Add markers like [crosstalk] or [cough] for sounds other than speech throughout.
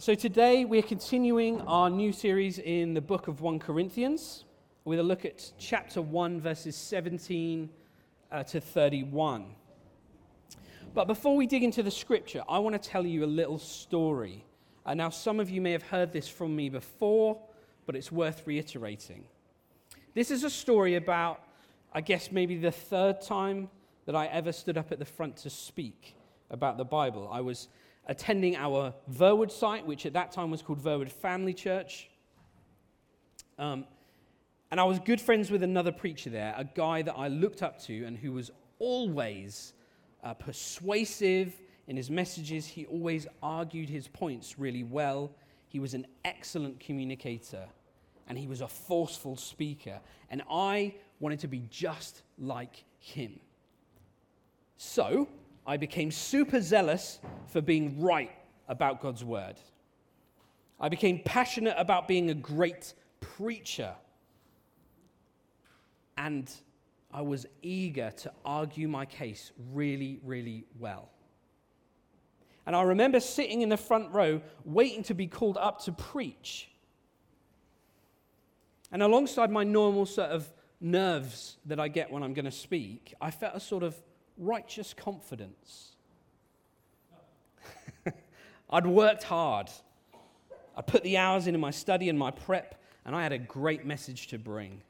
So today we're continuing our new series in the book of 1 Corinthians with a look at chapter 1, verses 17 uh, to 31. But before we dig into the scripture, I want to tell you a little story. Uh, now, some of you may have heard this from me before, but it's worth reiterating. This is a story about, I guess, maybe the third time that I ever stood up at the front to speak about the Bible. I was attending our Verwood site, which at that time was called Verwood Family Church. Um, and I was good friends with another preacher there, a guy that I looked up to and who was always uh, persuasive in his messages. He always argued his points really well. He was an excellent communicator and he was a forceful speaker. And I wanted to be just like him. So, I became super zealous for being right about God's word. I became passionate about being a great preacher. And I was eager to argue my case really, really well. And I remember sitting in the front row waiting to be called up to preach. And alongside my normal sort of nerves that I get when I'm going to speak, I felt a sort of righteous confidence. [laughs] I'd worked hard. I put the hours into my study and my prep, and I had a great message to bring.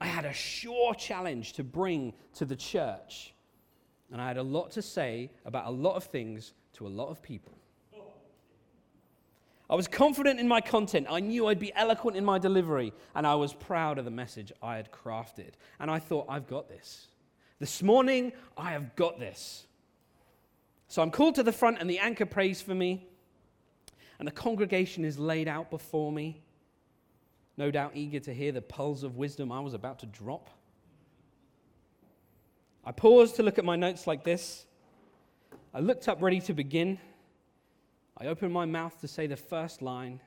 I had a sure challenge to bring to the church. And I had a lot to say about a lot of things to a lot of people. I was confident in my content. I knew I'd be eloquent in my delivery. And I was proud of the message I had crafted. And I thought, I've got this. This morning, I have got this. So I'm called to the front, and the anchor prays for me, and the congregation is laid out before me, no doubt eager to hear the pulse of wisdom I was about to drop. I paused to look at my notes like this. I looked up ready to begin. I opened my mouth to say the first line.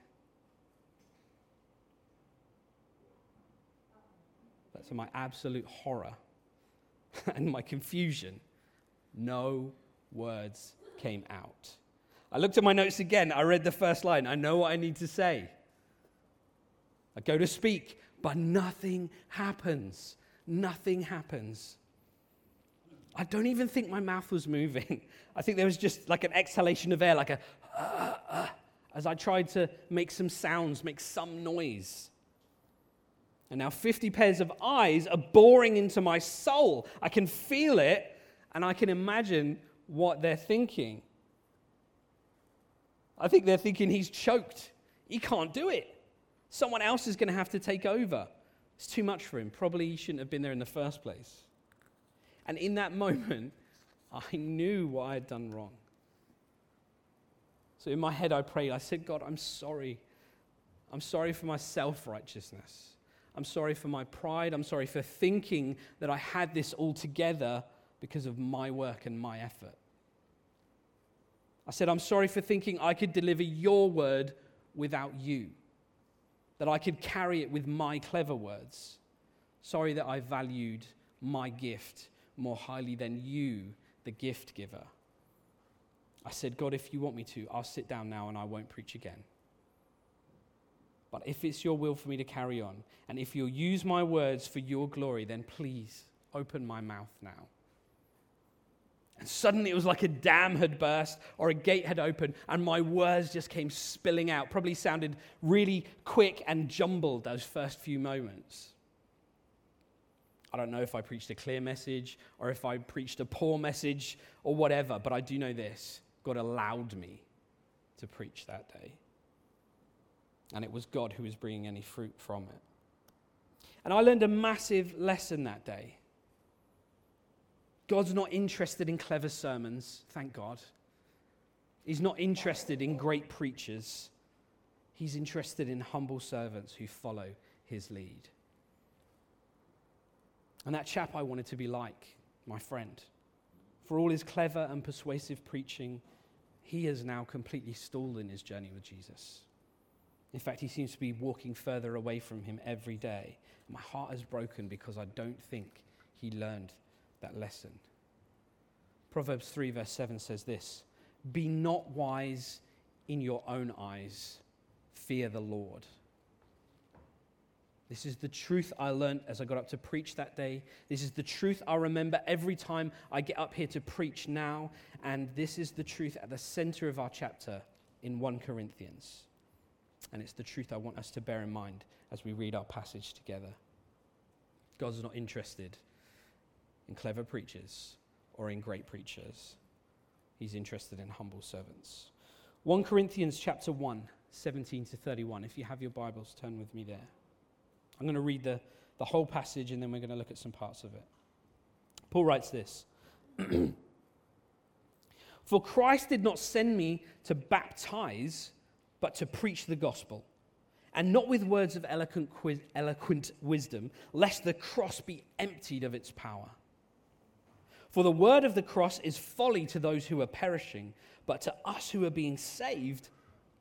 But to my absolute horror, [laughs] and my confusion, no words came out. I looked at my notes again. I read the first line. I know what I need to say. I go to speak, but nothing happens. Nothing happens. I don't even think my mouth was moving. [laughs] I think there was just like an exhalation of air, like a uh, uh, as I tried to make some sounds, make some noise. And now 50 pairs of eyes are boring into my soul. I can feel it and I can imagine what they're thinking. I think they're thinking he's choked. He can't do it. Someone else is going to have to take over. It's too much for him. Probably he shouldn't have been there in the first place. And in that [laughs] moment, I knew what I had done wrong. So in my head, I prayed. I said, God, I'm sorry. I'm sorry for my self righteousness. I'm sorry for my pride. I'm sorry for thinking that I had this all together because of my work and my effort. I said, I'm sorry for thinking I could deliver your word without you, that I could carry it with my clever words. Sorry that I valued my gift more highly than you, the gift giver. I said, God, if you want me to, I'll sit down now and I won't preach again. But if it's your will for me to carry on, and if you'll use my words for your glory, then please open my mouth now. And suddenly it was like a dam had burst or a gate had opened, and my words just came spilling out. Probably sounded really quick and jumbled those first few moments. I don't know if I preached a clear message or if I preached a poor message or whatever, but I do know this God allowed me to preach that day and it was God who was bringing any fruit from it. And I learned a massive lesson that day. God's not interested in clever sermons, thank God. He's not interested in great preachers. He's interested in humble servants who follow his lead. And that chap I wanted to be like, my friend. For all his clever and persuasive preaching, he has now completely stalled in his journey with Jesus. In fact, he seems to be walking further away from him every day. My heart is broken because I don't think he learned that lesson. Proverbs 3, verse 7 says this Be not wise in your own eyes, fear the Lord. This is the truth I learned as I got up to preach that day. This is the truth I remember every time I get up here to preach now. And this is the truth at the center of our chapter in 1 Corinthians. And it's the truth I want us to bear in mind as we read our passage together. God's not interested in clever preachers or in great preachers, He's interested in humble servants. 1 Corinthians chapter 1, 17 to 31. If you have your Bibles, turn with me there. I'm going to read the, the whole passage and then we're going to look at some parts of it. Paul writes this [clears throat] For Christ did not send me to baptize, but to preach the gospel, and not with words of eloquent, eloquent wisdom, lest the cross be emptied of its power. For the word of the cross is folly to those who are perishing, but to us who are being saved,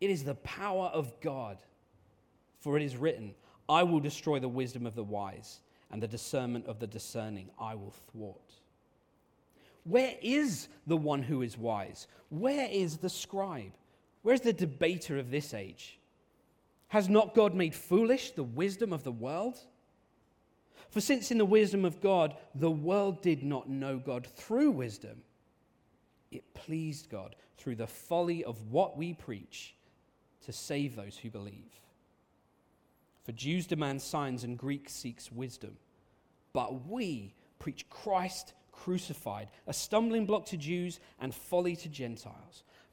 it is the power of God. For it is written, I will destroy the wisdom of the wise, and the discernment of the discerning I will thwart. Where is the one who is wise? Where is the scribe? Where's the debater of this age? Has not God made foolish the wisdom of the world? For since in the wisdom of God, the world did not know God through wisdom, it pleased God through the folly of what we preach to save those who believe. For Jews demand signs and Greeks seeks wisdom. But we preach Christ crucified, a stumbling block to Jews and folly to Gentiles.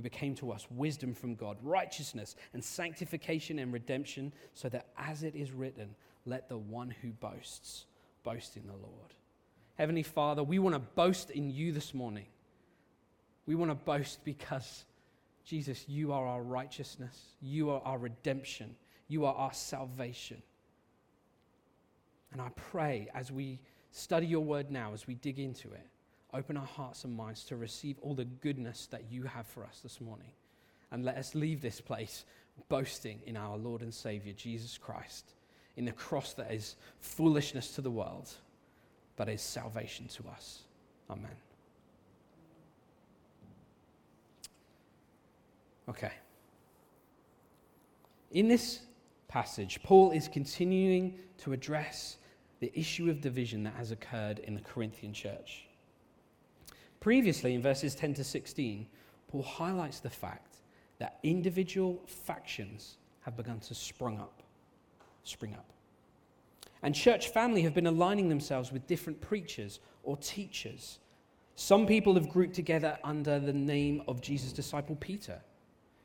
who became to us wisdom from God, righteousness and sanctification and redemption, so that as it is written, let the one who boasts boast in the Lord. Heavenly Father, we want to boast in you this morning. We want to boast because, Jesus, you are our righteousness, you are our redemption, you are our salvation. And I pray as we study your word now, as we dig into it, open our hearts and minds to receive all the goodness that you have for us this morning. And let us leave this place boasting in our Lord and Savior, Jesus Christ, in the cross that is foolishness to the world, but is salvation to us. Amen. Okay. In this passage, Paul is continuing to address the issue of division that has occurred in the Corinthian church. Previously, in verses 10 to 16, Paul highlights the fact that individual factions have begun to sprung up, spring up. And church family have been aligning themselves with different preachers or teachers. Some people have grouped together under the name of Jesus' disciple Peter,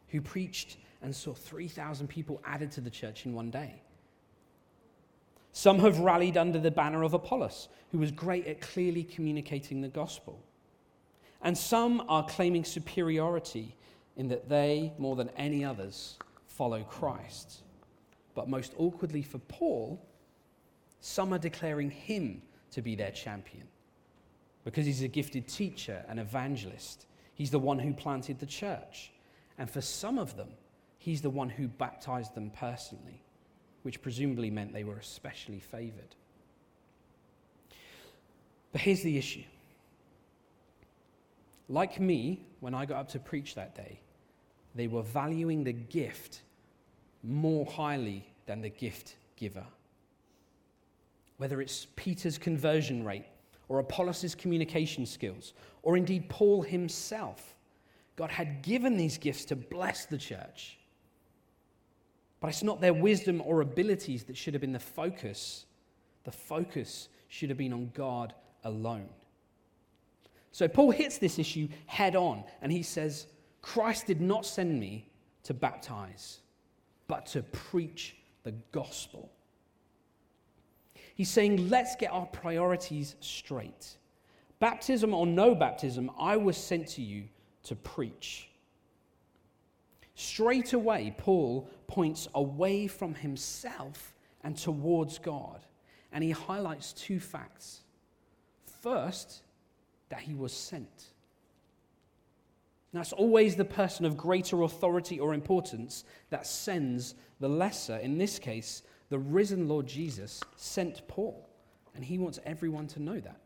who preached and saw 3,000 people added to the church in one day. Some have rallied under the banner of Apollos, who was great at clearly communicating the gospel. And some are claiming superiority in that they, more than any others, follow Christ. But most awkwardly for Paul, some are declaring him to be their champion because he's a gifted teacher and evangelist. He's the one who planted the church. And for some of them, he's the one who baptized them personally which presumably meant they were especially favored. But here's the issue. Like me, when I got up to preach that day, they were valuing the gift more highly than the gift giver. Whether it's Peter's conversion rate, or Apollos' communication skills, or indeed Paul himself, God had given these gifts to bless the church. But it's not their wisdom or abilities that should have been the focus The focus should have been on God alone. So Paul hits this issue head on and he says, Christ did not send me to baptize, but to preach the gospel. He's saying, let's get our priorities straight. Baptism or no baptism, I was sent to you to preach. Straight away, Paul points away from himself and towards God. And he highlights two facts. First, that he was sent. That's always the person of greater authority or importance that sends the lesser. In this case, the risen Lord Jesus sent Paul, and he wants everyone to know that.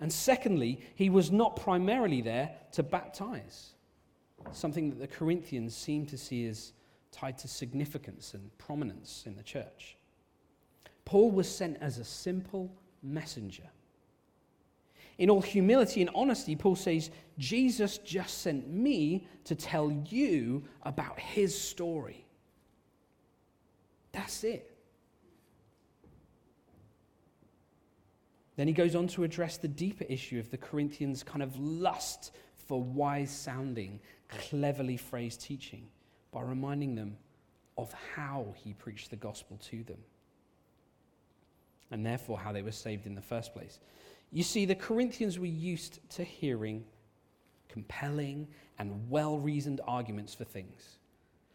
And secondly, he was not primarily there to baptize, something that the Corinthians seem to see as tied to significance and prominence in the church. Paul was sent as a simple messenger. In all humility and honesty, Paul says, Jesus just sent me to tell you about his story. That's it. Then he goes on to address the deeper issue of the Corinthians' kind of lust for wise sounding, cleverly phrased teaching by reminding them of how he preached the gospel to them and therefore how they were saved in the first place. You see, the Corinthians were used to hearing compelling and well reasoned arguments for things.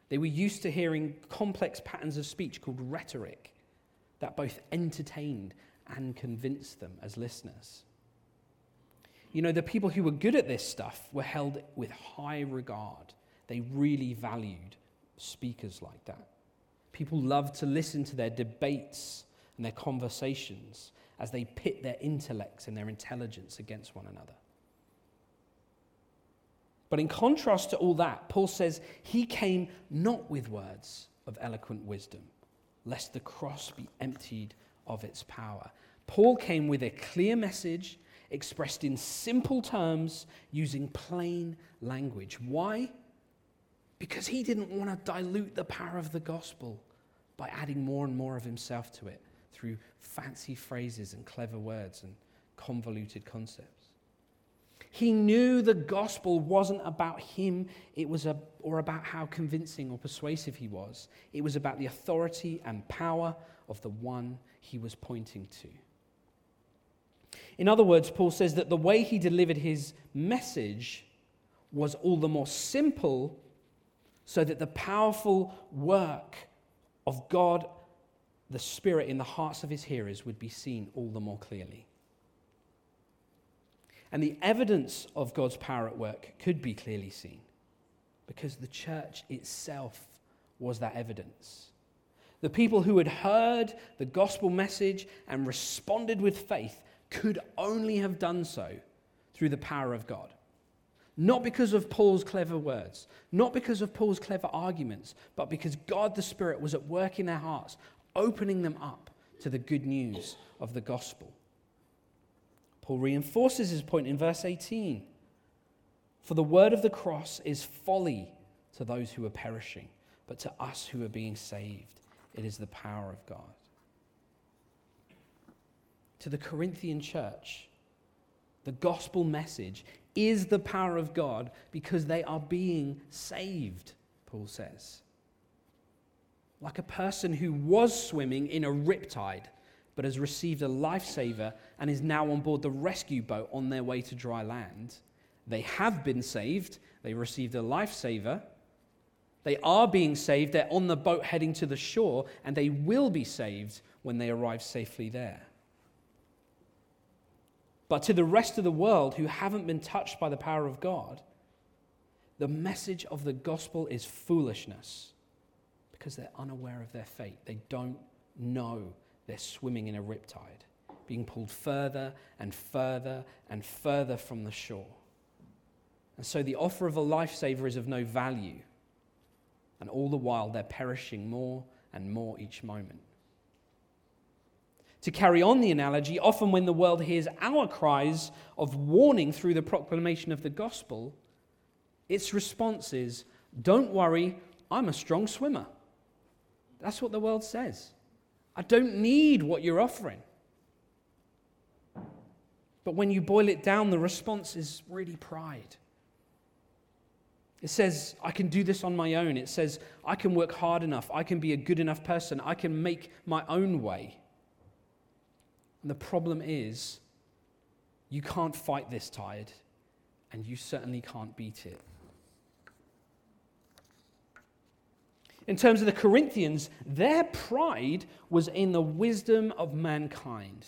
They were used to hearing complex patterns of speech called rhetoric that both entertained and convinced them as listeners. You know, the people who were good at this stuff were held with high regard. They really valued speakers like that. People loved to listen to their debates and their conversations as they pit their intellects and their intelligence against one another. But in contrast to all that, Paul says he came not with words of eloquent wisdom, lest the cross be emptied of its power. Paul came with a clear message expressed in simple terms using plain language. Why? Because he didn't want to dilute the power of the gospel by adding more and more of himself to it through fancy phrases and clever words and convoluted concepts. He knew the gospel wasn't about him, it was a, or about how convincing or persuasive he was. It was about the authority and power of the one he was pointing to. In other words, Paul says that the way he delivered his message was all the more simple so that the powerful work of God, the Spirit, in the hearts of his hearers would be seen all the more clearly. And the evidence of God's power at work could be clearly seen because the church itself was that evidence. The people who had heard the gospel message and responded with faith could only have done so through the power of God. Not because of Paul's clever words, not because of Paul's clever arguments, but because God the Spirit was at work in their hearts, opening them up to the good news of the gospel. Paul reinforces his point in verse 18 For the word of the cross is folly to those who are perishing, but to us who are being saved, it is the power of God. To the Corinthian church, the gospel message is the power of God because they are being saved, Paul says. Like a person who was swimming in a riptide but has received a lifesaver and is now on board the rescue boat on their way to dry land. They have been saved, they received a lifesaver. They are being saved, they're on the boat heading to the shore, and they will be saved when they arrive safely there. But to the rest of the world who haven't been touched by the power of God, the message of the gospel is foolishness because they're unaware of their fate. They don't know they're swimming in a riptide, being pulled further and further and further from the shore. And so the offer of a lifesaver is of no value. And all the while, they're perishing more and more each moment. To carry on the analogy, often when the world hears our cries of warning through the proclamation of the gospel, its response is, Don't worry, I'm a strong swimmer. That's what the world says. I don't need what you're offering. But when you boil it down, the response is really pride. It says, I can do this on my own. It says, I can work hard enough. I can be a good enough person. I can make my own way. And the problem is, you can't fight this tide, and you certainly can't beat it. In terms of the Corinthians, their pride was in the wisdom of mankind.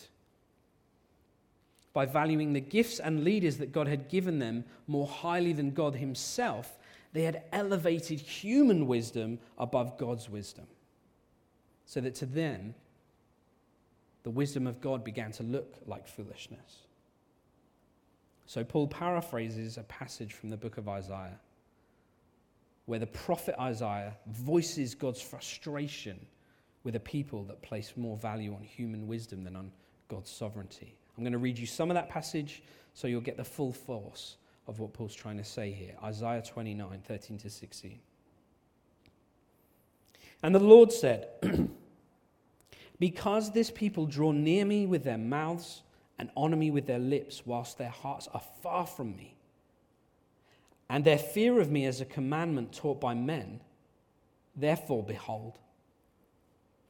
By valuing the gifts and leaders that God had given them more highly than God Himself, they had elevated human wisdom above God's wisdom. So that to them, the wisdom of God began to look like foolishness. So Paul paraphrases a passage from the book of Isaiah where the prophet Isaiah voices God's frustration with a people that place more value on human wisdom than on God's sovereignty. I'm going to read you some of that passage so you'll get the full force of what Paul's trying to say here. Isaiah 29, 13 to 16. And the Lord said, [clears throat] Because this people draw near me with their mouths and honor me with their lips, whilst their hearts are far from me, and their fear of me as a commandment taught by men, therefore, behold,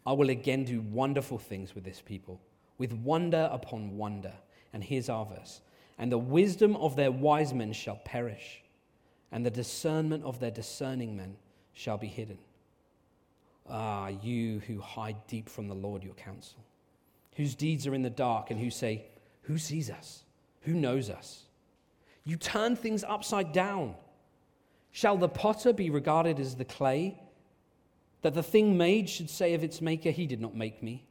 I will again do wonderful things with this people, with wonder upon wonder. And here's our verse And the wisdom of their wise men shall perish, and the discernment of their discerning men shall be hidden. Ah, you who hide deep from the Lord your counsel, whose deeds are in the dark, and who say, Who sees us? Who knows us? You turn things upside down. Shall the potter be regarded as the clay? That the thing made should say of its maker, He did not make me.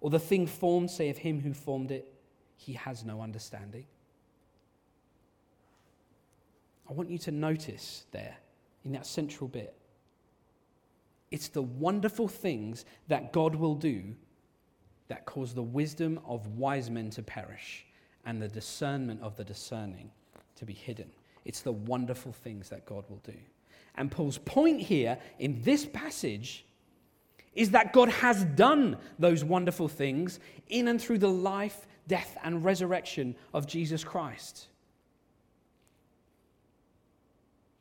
Or the thing formed say of him who formed it, He has no understanding. I want you to notice there in that central bit it's the wonderful things that God will do that cause the wisdom of wise men to perish and the discernment of the discerning to be hidden. It's the wonderful things that God will do. And Paul's point here in this passage is that God has done those wonderful things in and through the life, death, and resurrection of Jesus Christ.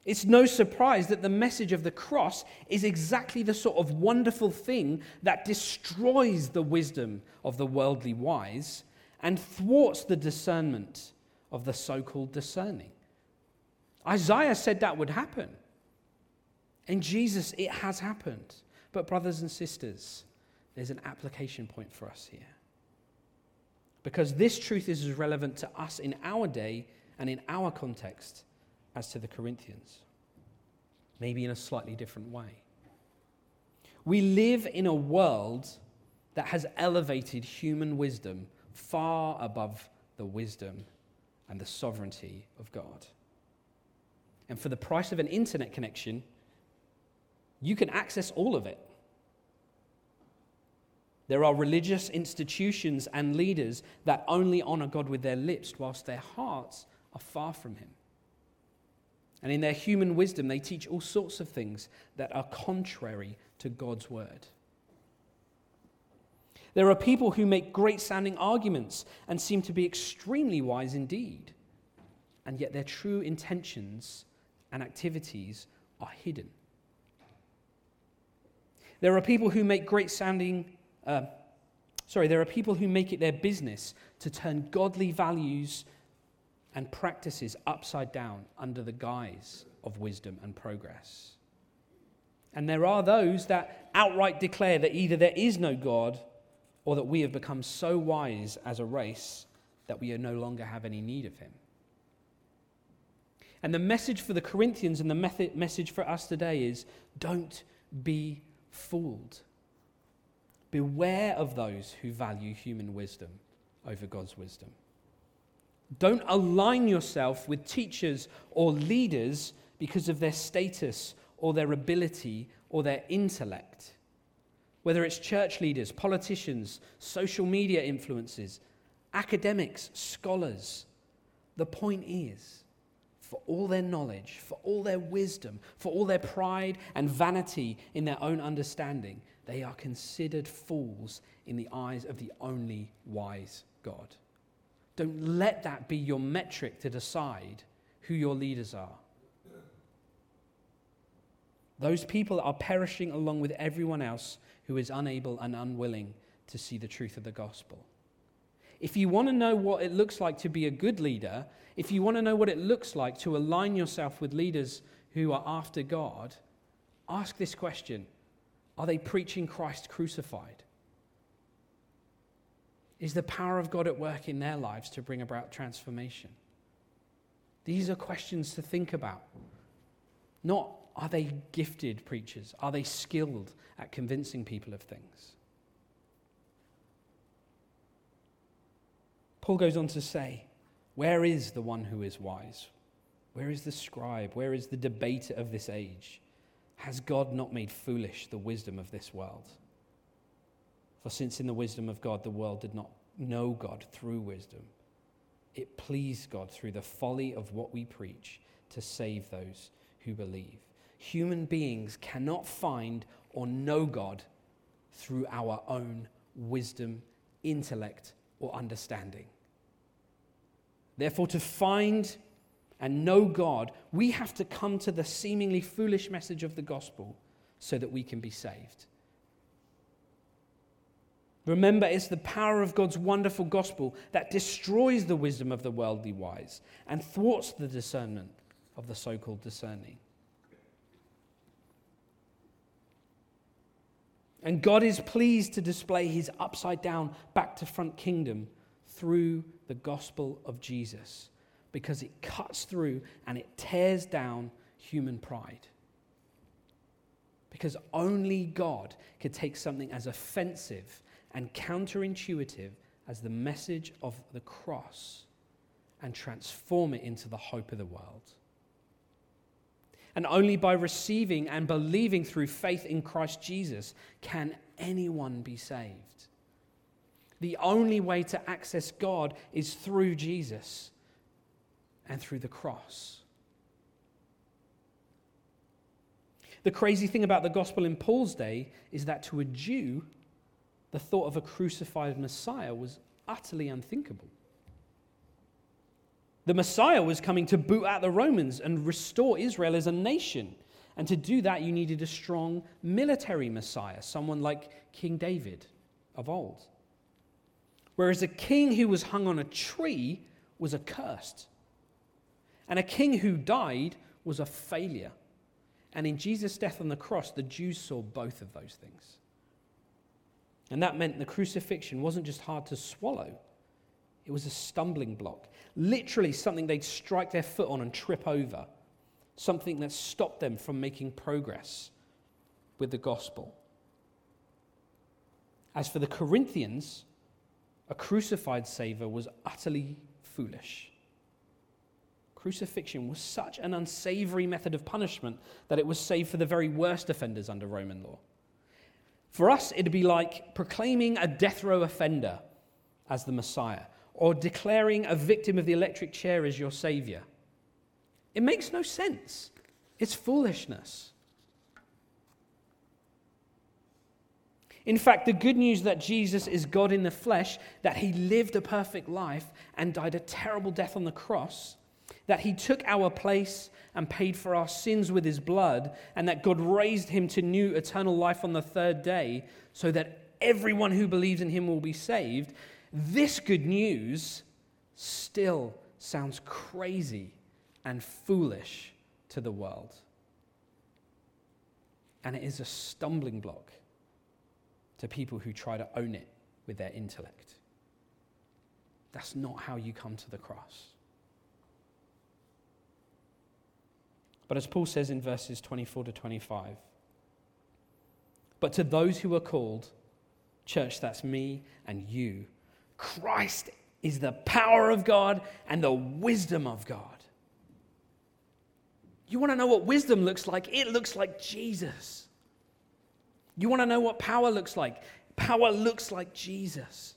It's no surprise that the message of the cross is exactly the sort of wonderful thing that destroys the wisdom of the worldly wise and thwarts the discernment of the so called discerning. Isaiah said that would happen. In Jesus, it has happened. But, brothers and sisters, there's an application point for us here. Because this truth is as relevant to us in our day and in our context as to the Corinthians, maybe in a slightly different way. We live in a world that has elevated human wisdom far above the wisdom and the sovereignty of God. And for the price of an internet connection, you can access all of it. There are religious institutions and leaders that only honor God with their lips, whilst their hearts are far from Him. And in their human wisdom, they teach all sorts of things that are contrary to God's word. There are people who make great sounding arguments and seem to be extremely wise indeed, and yet their true intentions and activities are hidden. There are people who make great sounding, uh, sorry, there are people who make it their business to turn godly values and practices upside down under the guise of wisdom and progress. And there are those that outright declare that either there is no God or that we have become so wise as a race that we no longer have any need of him. And the message for the Corinthians and the message for us today is don't be fooled. Beware of those who value human wisdom over God's wisdom. Don't align yourself with teachers or leaders because of their status or their ability or their intellect. Whether it's church leaders, politicians, social media influencers, academics, scholars, the point is for all their knowledge, for all their wisdom, for all their pride and vanity in their own understanding, they are considered fools in the eyes of the only wise God. Don't let that be your metric to decide who your leaders are. Those people are perishing along with everyone else who is unable and unwilling to see the truth of the gospel. If you want to know what it looks like to be a good leader, if you want to know what it looks like to align yourself with leaders who are after God, ask this question Are they preaching Christ crucified? Is the power of God at work in their lives to bring about transformation? These are questions to think about. Not are they gifted preachers? Are they skilled at convincing people of things? Paul goes on to say, Where is the one who is wise? Where is the scribe? Where is the debater of this age? Has God not made foolish the wisdom of this world? For since in the wisdom of God the world did not know God through wisdom, it pleased God through the folly of what we preach to save those who believe. Human beings cannot find or know God through our own wisdom, intellect, or understanding. Therefore, to find and know God, we have to come to the seemingly foolish message of the gospel so that we can be saved. Remember, it's the power of God's wonderful gospel that destroys the wisdom of the worldly wise and thwarts the discernment of the so called discerning. And God is pleased to display his upside down, back to front kingdom through the gospel of Jesus because it cuts through and it tears down human pride. Because only God could take something as offensive and counterintuitive as the message of the cross and transform it into the hope of the world. And only by receiving and believing through faith in Christ Jesus can anyone be saved. The only way to access God is through Jesus and through the cross. The crazy thing about the gospel in Paul's day is that to a Jew, the thought of a crucified Messiah was utterly unthinkable. The Messiah was coming to boot out the Romans and restore Israel as a nation. And to do that, you needed a strong military Messiah, someone like King David of old. Whereas a king who was hung on a tree was accursed. And a king who died was a failure. And in Jesus' death on the cross, the Jews saw both of those things. And that meant the crucifixion wasn't just hard to swallow, it was a stumbling block. Literally, something they'd strike their foot on and trip over, something that stopped them from making progress with the gospel. As for the Corinthians, a crucified Savior was utterly foolish. Crucifixion was such an unsavory method of punishment that it was saved for the very worst offenders under Roman law. For us, it'd be like proclaiming a death row offender as the Messiah or declaring a victim of the electric chair as your Savior. It makes no sense. It's foolishness. In fact, the good news that Jesus is God in the flesh, that he lived a perfect life and died a terrible death on the cross, that he took our place and paid for our sins with his blood, and that God raised him to new eternal life on the third day so that everyone who believes in him will be saved, this good news still sounds crazy and foolish to the world. And it is a stumbling block to people who try to own it with their intellect. That's not how you come to the cross. But as Paul says in verses 24 to 25, but to those who are called, church, that's me and you, Christ is the power of God and the wisdom of God. You want to know what wisdom looks like? It looks like Jesus. You want to know what power looks like? Power looks like Jesus.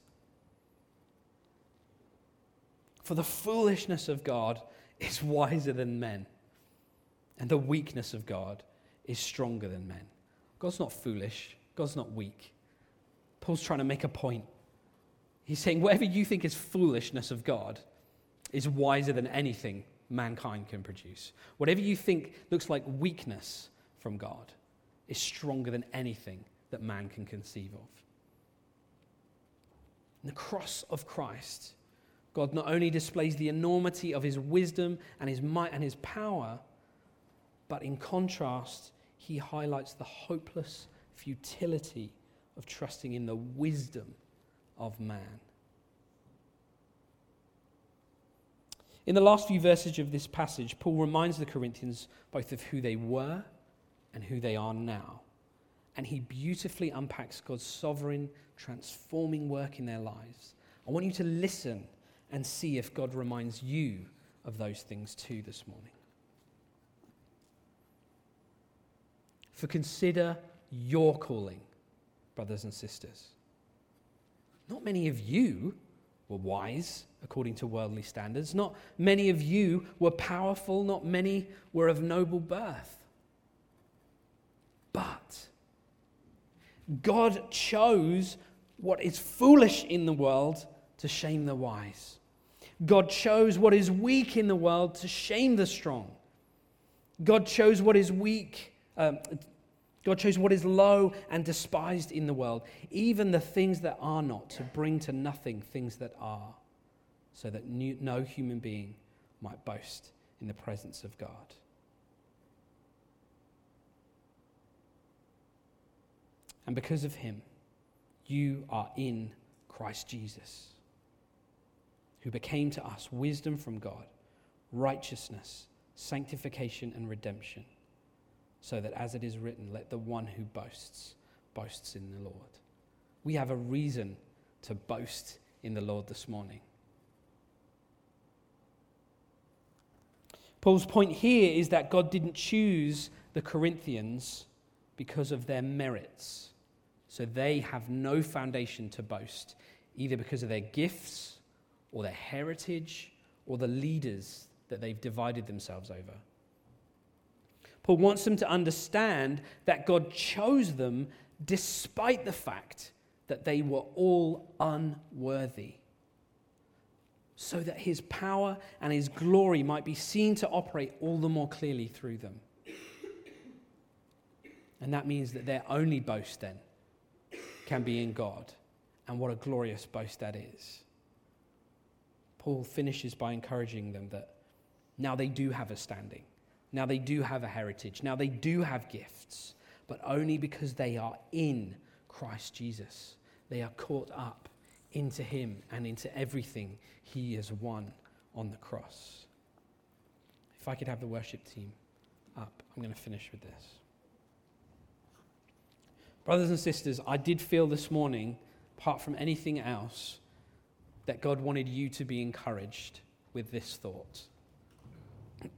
For the foolishness of God is wiser than men, and the weakness of God is stronger than men. God's not foolish, God's not weak. Paul's trying to make a point. He's saying, whatever you think is foolishness of God is wiser than anything mankind can produce. Whatever you think looks like weakness from God is stronger than anything that man can conceive of. In the cross of Christ, God not only displays the enormity of his wisdom and his might and his power, but in contrast, he highlights the hopeless futility of trusting in the wisdom of man. In the last few verses of this passage, Paul reminds the Corinthians both of who they were and who they are now. And he beautifully unpacks God's sovereign, transforming work in their lives. I want you to listen and see if God reminds you of those things too this morning. For consider your calling, brothers and sisters. Not many of you were wise according to worldly standards. Not many of you were powerful. Not many were of noble birth. But God chose what is foolish in the world to shame the wise. God chose what is weak in the world to shame the strong. God chose what is weak. Um, God chose what is low and despised in the world, even the things that are not, to bring to nothing things that are, so that no human being might boast in the presence of God. And because of him, you are in Christ Jesus, who became to us wisdom from God, righteousness, sanctification, and redemption, so that as it is written, let the one who boasts boasts in the Lord. We have a reason to boast in the Lord this morning. Paul's point here is that God didn't choose the Corinthians because of their merits. So they have no foundation to boast, either because of their gifts or their heritage or the leaders that they've divided themselves over. Paul wants them to understand that God chose them despite the fact that they were all unworthy, so that his power and his glory might be seen to operate all the more clearly through them. And that means that their only boast then can be in God. And what a glorious boast that is. Paul finishes by encouraging them that now they do have a standing, now they do have a heritage, now they do have gifts, but only because they are in Christ Jesus. They are caught up into Him and into everything He has won on the cross. If I could have the worship team up, I'm going to finish with this. Brothers and sisters, I did feel this morning, apart from anything else, that God wanted you to be encouraged with this thought.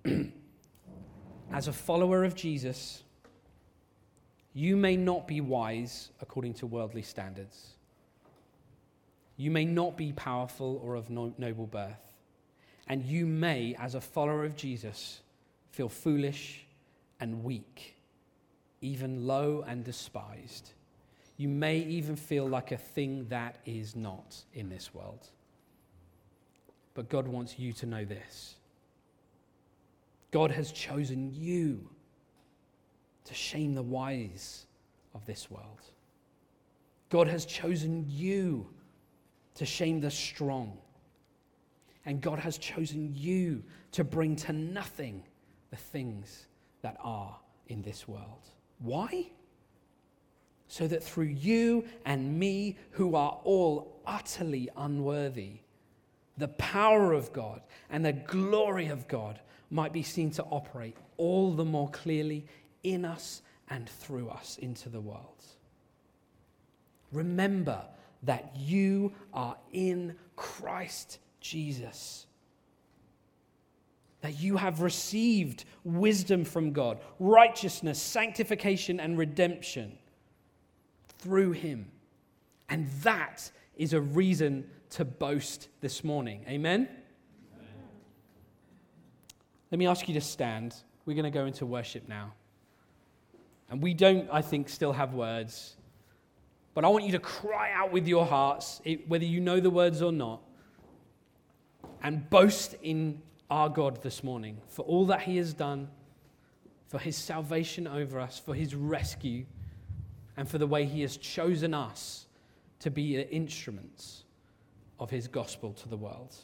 [clears throat] As a follower of Jesus, you may not be wise according to worldly standards. You may not be powerful or of noble birth. And you may, as a follower of Jesus, feel foolish and weak even low and despised. You may even feel like a thing that is not in this world. But God wants you to know this God has chosen you to shame the wise of this world. God has chosen you to shame the strong. And God has chosen you to bring to nothing the things that are in this world. Why? So that through you and me, who are all utterly unworthy, the power of God and the glory of God might be seen to operate all the more clearly in us and through us into the world. Remember that you are in Christ Jesus that you have received wisdom from God, righteousness, sanctification, and redemption through Him. And that is a reason to boast this morning. Amen? Let me ask you to stand. We're going to go into worship now. And we don't, I think, still have words, But I want you to cry out with your hearts, whether you know the words or not, and boast in our God this morning for all that He has done, for His salvation over us, for His rescue, and for the way He has chosen us to be instruments of His gospel to the world.